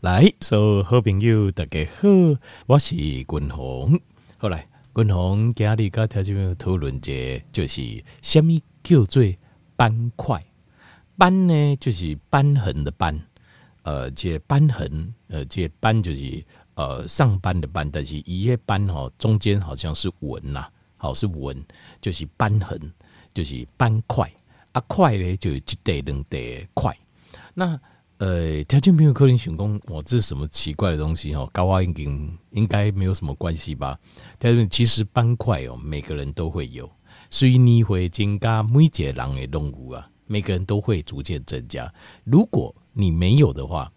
来，所有好朋友大家好，我是君鸿。后来，君鸿今日跟条件讨论者，就是什么叫做斑块？斑呢，就是瘢痕的斑。呃，这瘢痕，呃，这斑就是呃上班的斑，但是一页斑哈，中间好像是纹呐，好是纹，就是瘢痕，就是斑块。啊，块呢，就一块两块块。那呃，条件没有可能想讲，哇，这是什么奇怪的东西哦？高压应该应该没有什么关系吧？但是其实斑块哦，每个人都会有，所以你会增加每一个人的动物啊，每个人都会逐渐增加。如果你没有的话，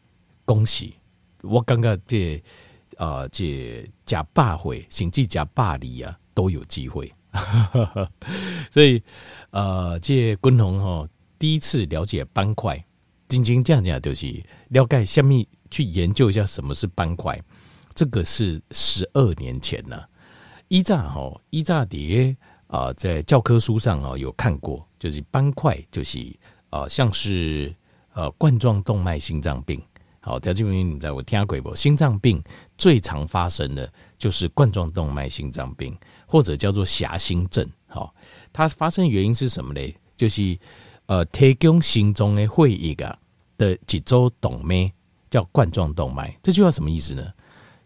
恭喜我刚刚这啊这假霸会，甚至假霸里啊，都有机会。所以呃，这君鸿哈第一次了解斑块。晶晶这样讲就是了解下面去研究一下什么是斑块，这个是十二年前了。依乍哈依乍碟啊，在教科书上啊有看过，就是斑块就是啊像是呃冠状动脉心脏病。好，条件明你在我听过不？心脏病最常发生的就是冠状动脉心脏病，或者叫做狭心症。好，它发生原因是什么呢？就是呃提供心中的血液啊。的几周动脉叫冠状动脉，这句话什么意思呢？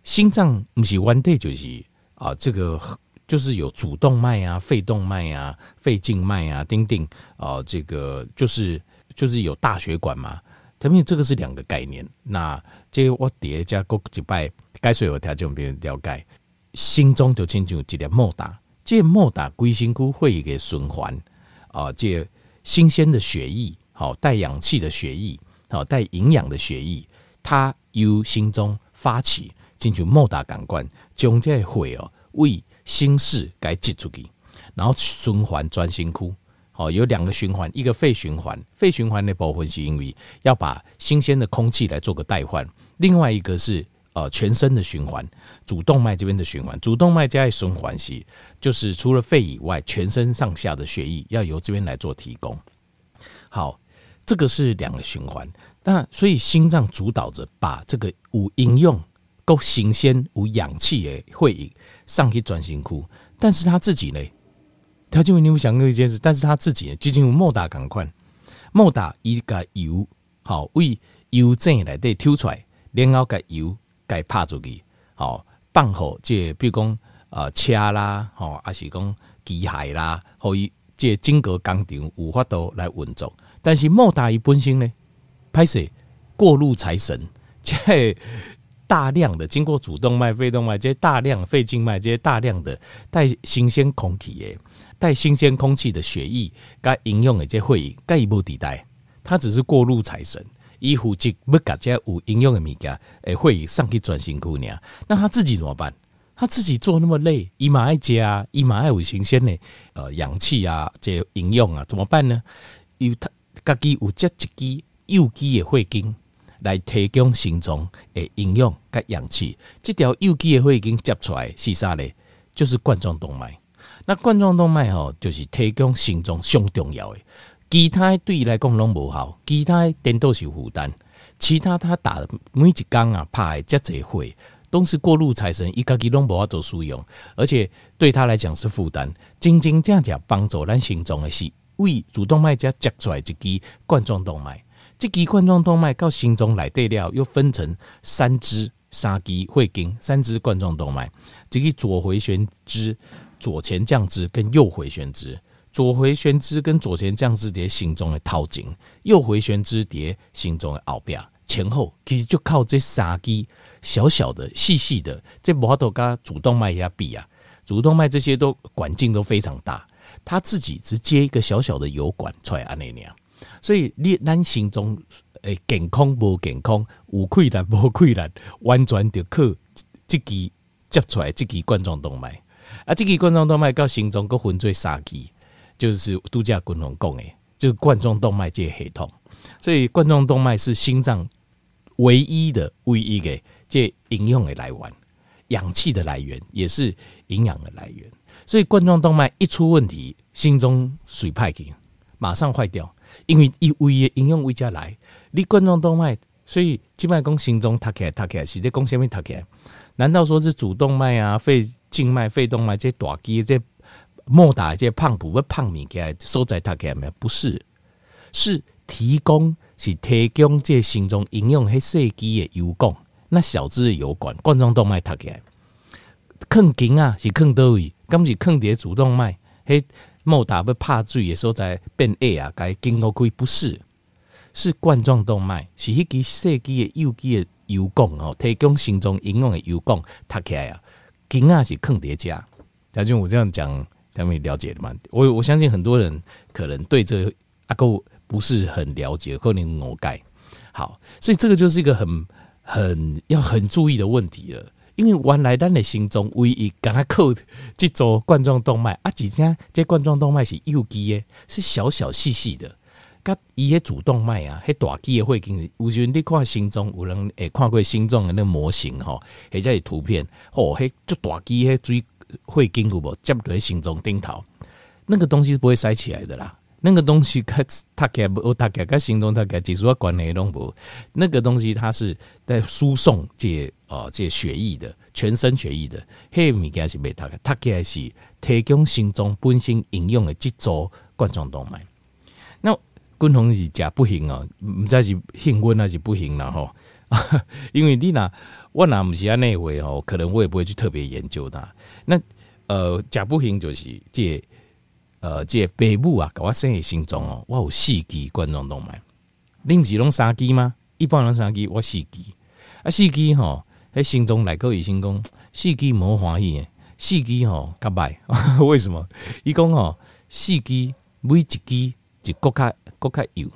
心脏不是弯带就是啊，这个就是有主动脉啊、肺动脉啊、肺静脉啊、丁丁啊，这个就是就是有大血管嘛。他们这个是两个概念。那这个我叠加过几拜，该说有条件别人了解，心中就清楚几点莫打，这莫打归心骨会一个循环啊，这新鲜的血液，好带氧气的血液。好，带营养的血液，它由心中发起，进去莫大感官，将这血哦为心室该挤出去，然后循环转心窟。好，有两个循环，一个肺循环，肺循环的部分是因为要把新鲜的空气来做个代换，另外一个是呃全身的循环，主动脉这边的循环，主动脉加循环系，就是除了肺以外，全身上下的血液要由这边来做提供。好。这个是两个循环，那所以心脏主导着把这个无营养、够新鲜、无氧气的血液上去转心窟，但是他自己呢，他就你有想过一件事，但是他自己呢，就进入莫打赶快，莫打一个油好为油井来对抽出来，然后个油给拍出去，好放好这比如讲呃车啦，好还是讲机械啦，可以这整个工厂有法度来运作。但是莫大伊本身呢，拍摄过路财神，这大量的经过主动脉、肺动脉，这些大量肺静脉，这些大量的带新鲜空气的、带新鲜空气的血液，该饮用的这血液，该无抵带，它只是过路财神，伊负责要把这有营养的物件，诶，血液上去转心窟呢？那他自己怎么办？他自己做那么累，伊嘛爱食啊，伊嘛爱有新鲜的呃氧气啊，这营养啊，怎么办呢？有他。家己有接一支有机的血经来提供心脏的营养跟氧气，这条有机的血经接出来是啥呢？就是冠状动脉。那冠状动脉吼，就是提供心脏上重要的，其他对伊来讲拢无效，其他颠倒是负担。其他他打每一缸啊，拍这侪血都是过路财神，伊家己拢无法做使用，而且对他来讲是负担。真真正正帮助咱心脏的是。为主动脉加接出来一支冠状动脉，这支冠状动脉到心脏来对了，又分成三支三支会经，三支冠状动脉，这个左回旋支、左前降支跟右回旋支，左回旋支跟左前降支叠心脏的头前，右回旋支叠心脏的后边，前后其实就靠这三支小小的、细细的，这无法度跟主动脉也比啊，主动脉这些都管径都非常大。他自己只接一个小小的油管出来安尼样，所以你咱心中诶健康无健康，有溃烂无溃烂，完全就靠这支接出来这支冠状动脉。啊，这支冠状动脉到心脏搁分做三支，就是度假君鸿讲的，就冠状动脉这个系统。所以冠状动脉是心脏唯一的、唯一的这营养的来源，氧气的来源，也是营养的来源。所以冠状动脉一出问题，心中水派去，马上坏掉，因为一胃的营养胃家来，你冠状动脉所以静脉弓心中塌起来，塌起来是在弓下面塌起来。难道说是主动脉啊、肺静脉、肺动脉这些大机这莫打这些胖不不胖米起来收在塌起来没有？不是，是提供是提供这心中应用黑细机的油管，那小支的油管冠状动脉塌起来，更紧啊是更多位，刚是更叠主动脉黑莫打不怕水的时候在变矮啊，该经过亏不是。是冠状动脉，是迄支细支的有机的油管哦，提供心脏营养的油管，塌起来啊，筋啊是坑叠加。嘉俊，我这样讲，他们了解的嘛？我我相信很多人可能对这阿哥不是很了解，可能我改好，所以这个就是一个很很要很注意的问题了。因为原来咱的心脏唯一跟他扣这座冠状动脉啊，而且这冠状动脉是有机的，是小小细细的。伊迄主动脉啊，迄大肌的血经，有时阵你看心脏，有人会看过心脏的那个模型吼，或者是图片，哦，迄就大机迄水血经有无接在心脏顶头，那个东西是不会塞起来的啦。那个东西它它给不，它给跟心脏它给技术要管内容不？那个东西它是在输送这哦这血液的，全身血液的，迄物件是袂它个，它给是提供心脏本身应用的这组冠状动脉。那均衡是假不行哦，毋知是幸运还是不行了吼。因为你那我那不是安那回哦，可能我也不会去特别研究它。那呃，假不行就是这呃这北部啊，搞我生的心脏哦，我有四支冠状动脉。你不是拢三支吗？一般拢三支，我四支啊，四支吼，迄心脏内科医生讲四支无欢喜诶，四支吼较歹。为什么？伊讲吼，四支每一支就国较。更较油，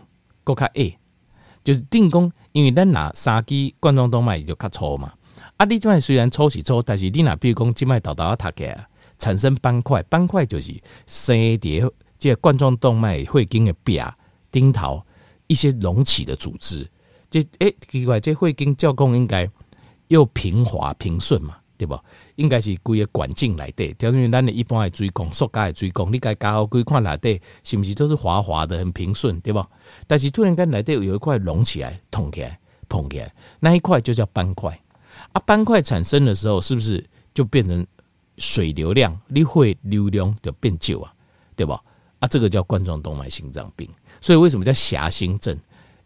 更较矮，就是定讲。因为咱拿三支冠状动脉就较粗嘛。啊，你即摆虽然粗是粗，但是你若比如讲即摆豆豆啊，读起来产生斑块，斑块就是生叠这冠状动脉会经的壁顶头一些隆起的组织。这诶、奇怪，这会经教工应该又平滑平顺嘛。对不？应该是规个管径来的，条因为咱的一般的水管，塑胶的水管，你该搞好规看内底是不是都是滑滑的，很平顺，对不？但是突然间内底有一块隆起来，痛起来，痛起来，那一块就叫斑块。啊，斑块产生的时候，是不是就变成水流量，你会流量就变旧啊，对吧？啊，这个叫冠状动脉心脏病。所以为什么叫狭心症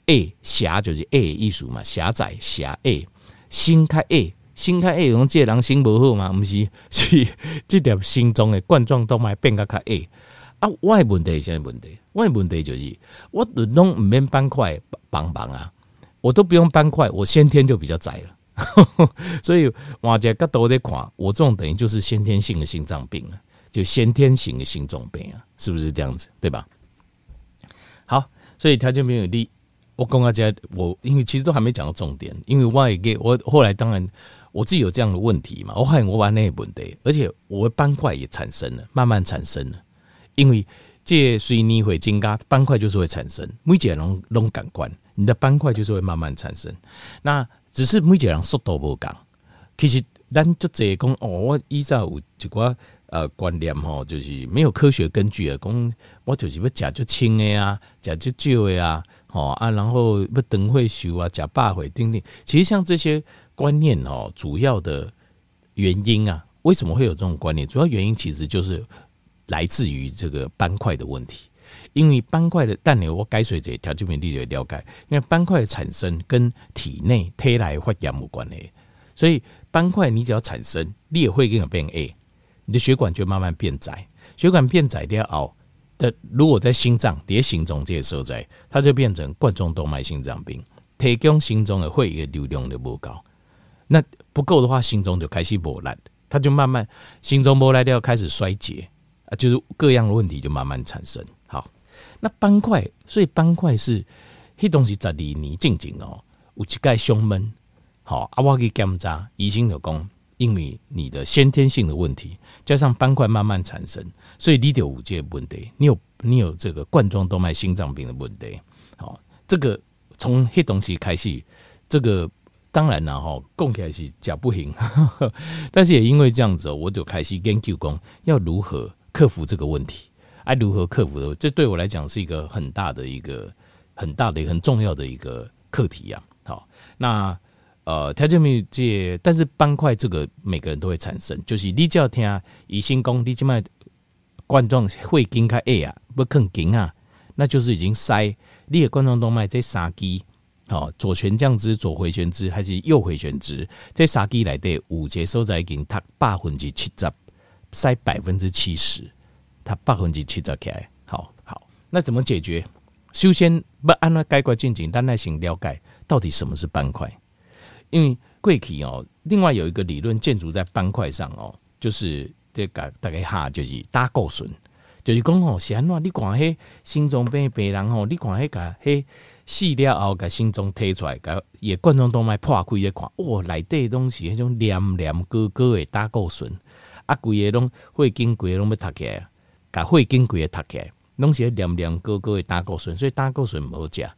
？A 狭就是 A 艺术嘛，狭窄狭 A 心开 A。心开 A，用这人心不好吗？不是，是这条心中的冠状动脉变个较 A 啊。我的问题是什么问题？我的问题就是我拢唔免斑块帮忙啊，我都不用斑块，我先天就比较窄了。所以我这个都得看，我这种等于就是先天性的心脏病啊，就先天型的心脏病啊，是不是这样子？对吧？好，所以条件没有力。我讲啊，这我因为其实都还没讲到重点，因为我也给我后来当然。我自己有这样的问题嘛？我发现我把那些问题，而且我的斑块也产生了，慢慢产生了。因为这水泥会增加，斑块就是会产生。每个人拢感官，你的斑块就是会慢慢产生。那只是每一个人速度不同。其实咱就这讲哦，我依照有一个呃观念吼，就是没有科学根据的讲，我就是要吃就轻的呀，吃就少的呀，吼啊，然后要长岁数啊，吃饱会等等。其实像这些。观念哦，主要的原因啊，为什么会有这种观念？主要原因其实就是来自于这个斑块的问题。因为斑块的，但你我改水这条件面地就了解，因为斑块的产生跟体内体内发炎有关系，所以斑块你只要产生，你也会跟着变 A，你的血管就慢慢变窄，血管变窄掉后，的如果在心脏叠形中这些所在，它就变成冠状动脉心脏病，提供心脏的血液流量就不高。那不够的话，心中就开始磨烂，它就慢慢心中磨烂掉，开始衰竭啊，就是各样的问题就慢慢产生。那斑块，所以斑块是迄东西十二年静静哦，有一盖胸闷，好啊，我去检查，医生就讲，因为你的先天性的问题，加上斑块慢慢产生，所以你有这个问题，你有你有这个冠状动脉心脏病的问题。好，这个从迄东西开始，这个。当然了哈，供起来是假不行，但是也因为这样子，我就开始研究讲要如何克服这个问题，爱，如何克服的？这对我来讲是一个很大的一个很大的一个很重要的一个课题呀。好，那呃，条件没有这，但是斑块这个每个人都会产生，就是你只要听医生讲，你即卖冠状会经开 A 啊，不肯经啊，那就是已经塞你的冠状动脉这三支，好，左旋降支、左回旋支还是右回旋支，这三支来的五节收在已经它百分之七十，塞百分之七十，它百分之七十起来，好好，那怎么解决？首先不按那概括进行，但耐心了解到底什么是斑块。因为贵体哦，另外有一个理论建筑在斑块上哦，就是这个大概哈，就是胆固醇，就是讲哦，是安怎？你看迄心脏病病人吼，你看迄个迄死了后，个心脏提出来，个也冠状动脉破开，一看哇，内底东西迄种黏黏疙疙的胆固醇，啊，规个拢会经规个拢要塌起来，甲会经规个塌起来，拢是黏黏疙疙的胆固醇，所以胆固醇唔好食。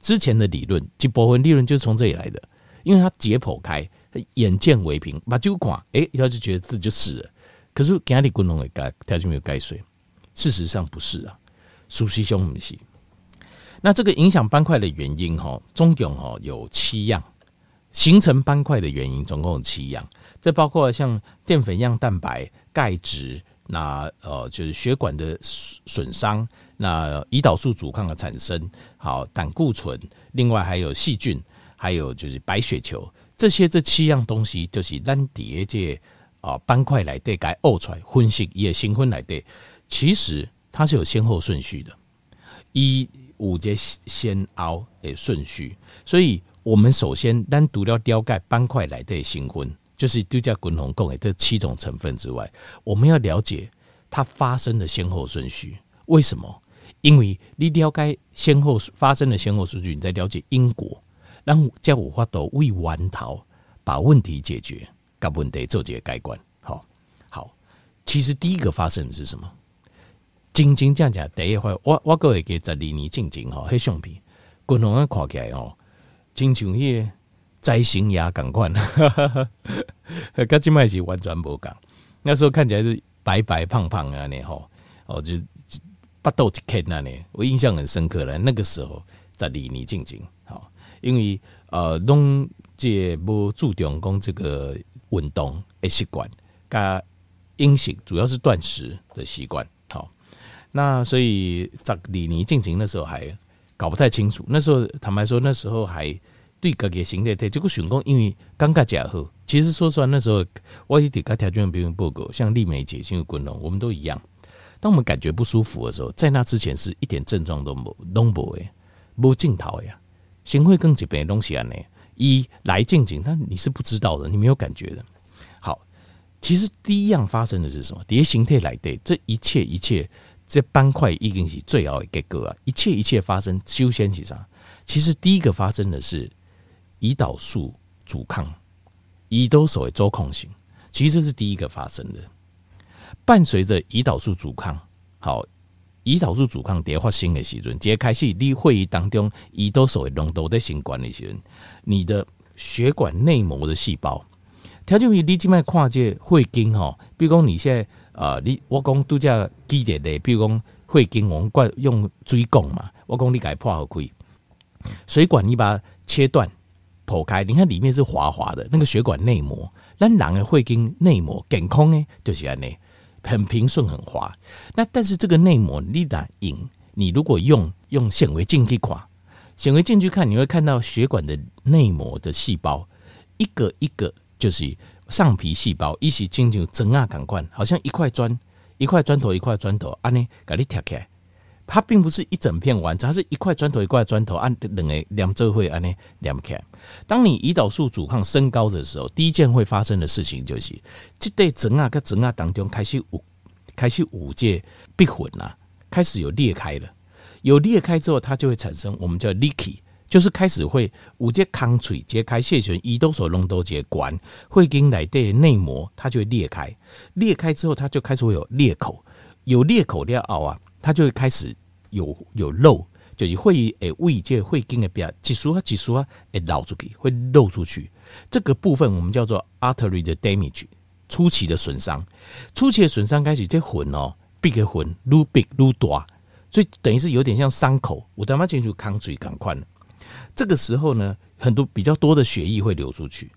之前的理论，一部分理论就是从这里来的。因为他解剖开，眼见为凭，把就看，哎，他就觉得自己就死了。可是家里滚龙也盖，他就没有盖水。事实上不是啊，熟悉兄不是。那这个影响斑块的原因哈，总共哈有七样，形成斑块的原因总共有七样。这包括像淀粉样蛋白、钙质，那呃就是血管的损伤，那胰岛素阻抗的产生，好胆固醇，另外还有细菌。还有就是白血球，这些这七样东西就是咱底下这啊斑块来对该呕出来分析也新婚来对，其实它是有先后顺序的，一五节先凹的顺序，所以我们首先单独了了解斑块来对新婚，就是就叫滚红共的这七种成分之外，我们要了解它发生的先后顺序。为什么？因为你了解先后发生的先后顺序，你在了解因果。让叫我花都为完逃，把问题解决，把问题做解改观。好，好，其实第一个发生的是什么？静静这样讲，第一回我我个会给十二年静静哈，黑相片，共同看起来哦，亲像迄个灾星爷同款，跟今麦是完全不同。那时候看起来是白白胖胖啊，那吼哦，就巴肚一啃啊，那我印象很深刻了。那个时候十二年静静。因为呃，拢这不注重讲这个运动的习惯，加饮食主要是断食的习惯。好，那所以在李尼进行的时候还搞不太清楚。那时候坦白说，那时候还对各个形态对这个选工，因为刚刚讲后，其实说实话，那时候我一点个条件不用报告，像丽梅姐、像滚龙，我们都一样。当我们感觉不舒服的时候，在那之前是一点症状都没都没诶，无镜头呀。行会更几倍东西啊？呢，一来静静，但你是不知道的，你没有感觉的。好，其实第一样发生的是什么？第一形态来对，这一切一切，这斑块已经是最好的结果啊！一切一切发生，修仙是啥，其实第一个发生的是胰岛素阻抗，胰岛素的周控型，其实是第一个发生的。伴随着胰岛素阻抗，好。胰岛素阻抗迭发生的时阵，即开始你会议当中胰岛素的浓度在相关的时阵，你的血管内膜的细胞，条件为你即卖看这会经吼，比如讲你现在呃，你我讲拄则记者的，比如讲会经我们惯用水管嘛，我讲你改破好开，水管你把它切断剖开，你看里面是滑滑的，那个血管内膜，咱人的会经内膜健康诶，就是安尼。很平顺很滑，那但是这个内膜你打印，你如果用用显微镜去看，显微镜去看，你会看到血管的内膜的细胞一个一个就是上皮细胞，一起进行整啊感官，好像一块砖一块砖头一块砖头，安尼给你贴起来。它并不是一整片完整，它是一块砖头一块砖头按两个两周会按呢两开。当你胰岛素阻抗升高的时候，第一件会发生的事情就是，这对整啊跟整啊当中开始有开始五界闭混了，开始有裂开了。有裂开之后，它就会产生我们叫 leaky，就是开始会五界康水揭开血栓，胰岛素浓度结管会跟来对内膜，它就会裂开。裂开之后，它就开始会有裂口，有裂口了后啊。它就会开始有有漏，就是会诶胃界会经的比较急速啊急速啊诶漏出去，会漏出去。这个部分我们叫做 artery 的 damage，初期的损伤。初期的损伤开始这魂哦，big 的魂愈 big 愈大，所以等于是有点像伤口。我他妈进去抗水赶快了。这个时候呢，很多比较多的血液会流出去，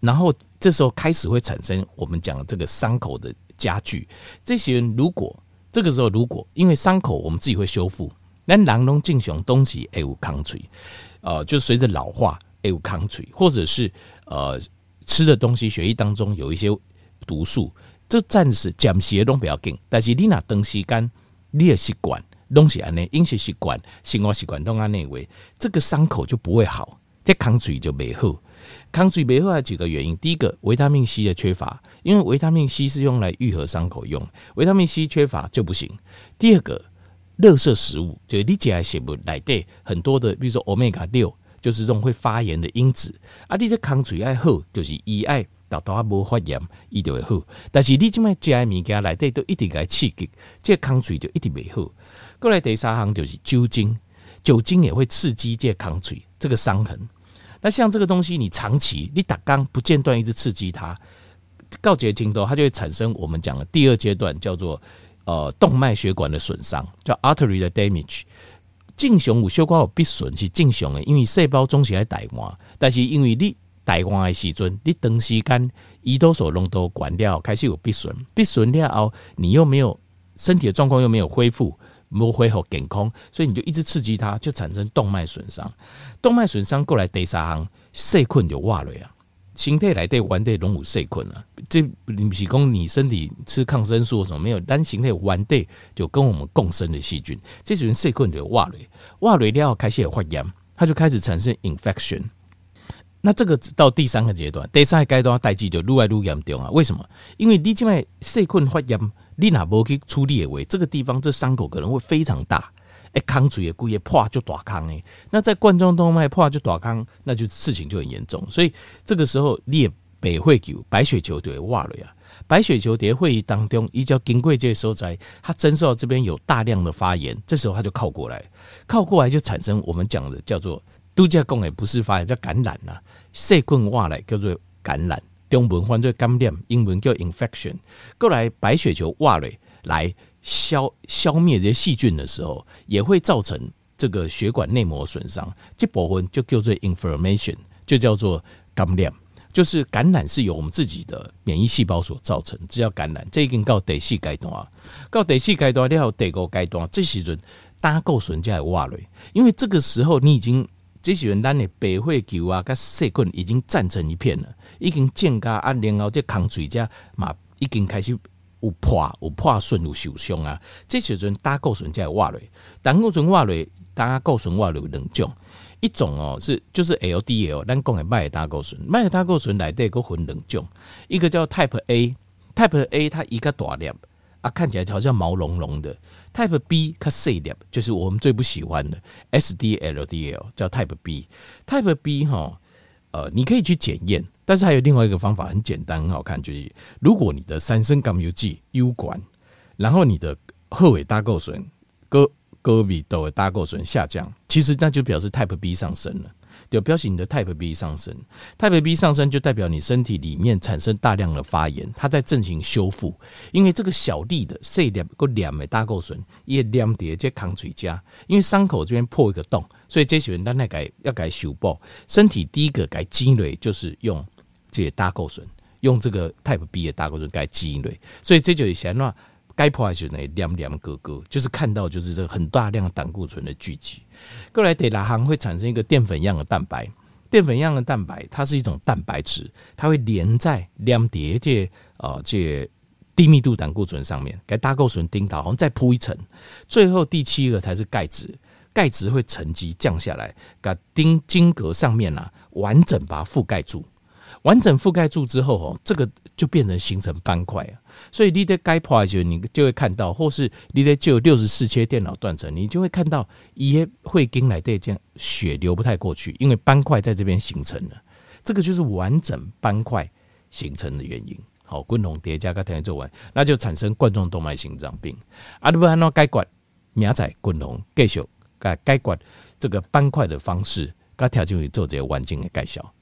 然后这时候开始会产生我们讲的这个伤口的加剧。这些人如果这个时候如果因为伤口我们自己会修复，那囊中进雄东西会有抗脆，呃，就随着老化会有抗脆，或者是呃吃的东西血液当中有一些毒素，这暂时暂时都不要紧，但是你那长时间你的习惯。东西安内饮食习惯、生活习惯都安内为，这个伤口就不会好，这抗水就没好。抗水没好有几个原因，第一个维他命 C 的缺乏，因为维他命 C 是用来愈合伤口用，维他命 C 缺乏就不行。第二个，垃圾食物就是你起来写不来对很多的，比如说欧米伽六，就是这种会发炎的因子。啊，你这抗水爱好，就是伊爱达到啊无发炎，伊就会好。但是你这么加物件内底都一定该刺激，这抗水就一定没好。过来第三行就是酒精，酒精也会刺激这抗水这个伤痕。那像这个东西，你长期你打刚不间断一直刺激它，告捷精多，它就会产生我们讲的第二阶段，叫做呃动脉血管的损伤，叫 artery 的 damage。正常有血管有必损是正常的，因为细胞总是在代换，但是因为你代换的时阵，你长时间胰岛素浓度关掉，开始有必损，必损了后，你又没有身体的状况又没有恢复。没恢复健康，所以你就一直刺激它，就产生动脉损伤。动脉损伤过来第三行，细菌就瓦了呀。身体来对完对拢有细菌啊，这不是讲你身体吃抗生素什么没有，但形态完对就跟我们共生的细菌，这种细菌就瓦了，瓦了了后开始有发炎，它就开始产生 infection。那这个到第三个阶段，第三个阶段代志就愈来愈严重啊。为什么？因为你这边细菌发炎。你哪不去处理的话，这个地方这伤口可能会非常大，哎，抗水也故意破就大坑哎，那在冠状动脉破就大坑，那就事情就很严重。所以这个时候你也白血球、白血球就会挖了呀。白血球在会议当中，一叫经过这些所在，他侦受到这边有大量的发炎，这时候他就靠过来，靠过来就产生我们讲的叫做度假贡哎，不是发炎叫感染呐，细菌挖来叫做感染。中文翻作感染，英文叫 infection。过来白血球挖了来消消灭这些细菌的时候，也会造成这个血管内膜损伤。这部分就叫做 inflammation，就叫做感染。就是感染是由我们自己的免疫细胞所造成，这叫感染。这已经到第四阶段啊，到第四阶段了，第五阶段这时阵胆固醇才会挖了，因为这个时候你已经这时阵咱的白血球啊，跟细菌已经战成一片了。已经增加啊，然后这抗水者嘛，已经开始有破、有破损、有受伤啊。这时阵胆固醇才会挖落，胆固醇挖落，胆固醇挖落有两种，一种哦是就是 LDL，咱讲的麦胆固醇，麦胆固醇内底佫分两种，一个叫 Type A，Type A 它一个大粒啊，看起来好像毛茸茸的；Type B 它细粒，就是我们最不喜欢的 SDLDL，叫 Type B，Type B 哈。呃，你可以去检验，但是还有另外一个方法，很简单，很好看，就是如果你的三升甘油酯 U 管，然后你的后尾大构损、胳胳比豆的胆固醇下降，其实那就表示 Type B 上升了。就表示你的 Type B 上升，Type B 上升就代表你身体里面产生大量的发炎，它在进行修复。因为这个小粒的 C 两个两枚胆固醇也两叠这抗水加，因为伤口这边破一个洞，所以这些人当然该要改修补。身体第一个改积累就是用这些胆固醇，用这个 Type B 的胆固醇该积累，所以这就是显那。该破坏时候呢，亮亮哥哥就是看到就是这个很大量胆固醇的聚集。过来得哪行会产生一个淀粉样的蛋白，淀粉样的蛋白它是一种蛋白质，它会连在两叠这呃这低密度胆固醇上面，给胆固醇钉倒，好像再铺一层，最后第七个才是钙质，钙质会沉积降下来，给钉晶格上面啊完整把它覆盖住。完整覆盖住之后，哦，这个就变成形成斑块啊。所以你在该破的时候，你就会看到，或是你在就六十四切电脑断层，你就会看到也会经来对这件血流不太过去，因为斑块在这边形成了。这个就是完整斑块形成的原因。好，共同叠加个条件做完，那就产生冠状动脉心脏病。啊，你不按照该管明仔共同继续该该管这个斑块的方式，该条件去做这个完整的介绍。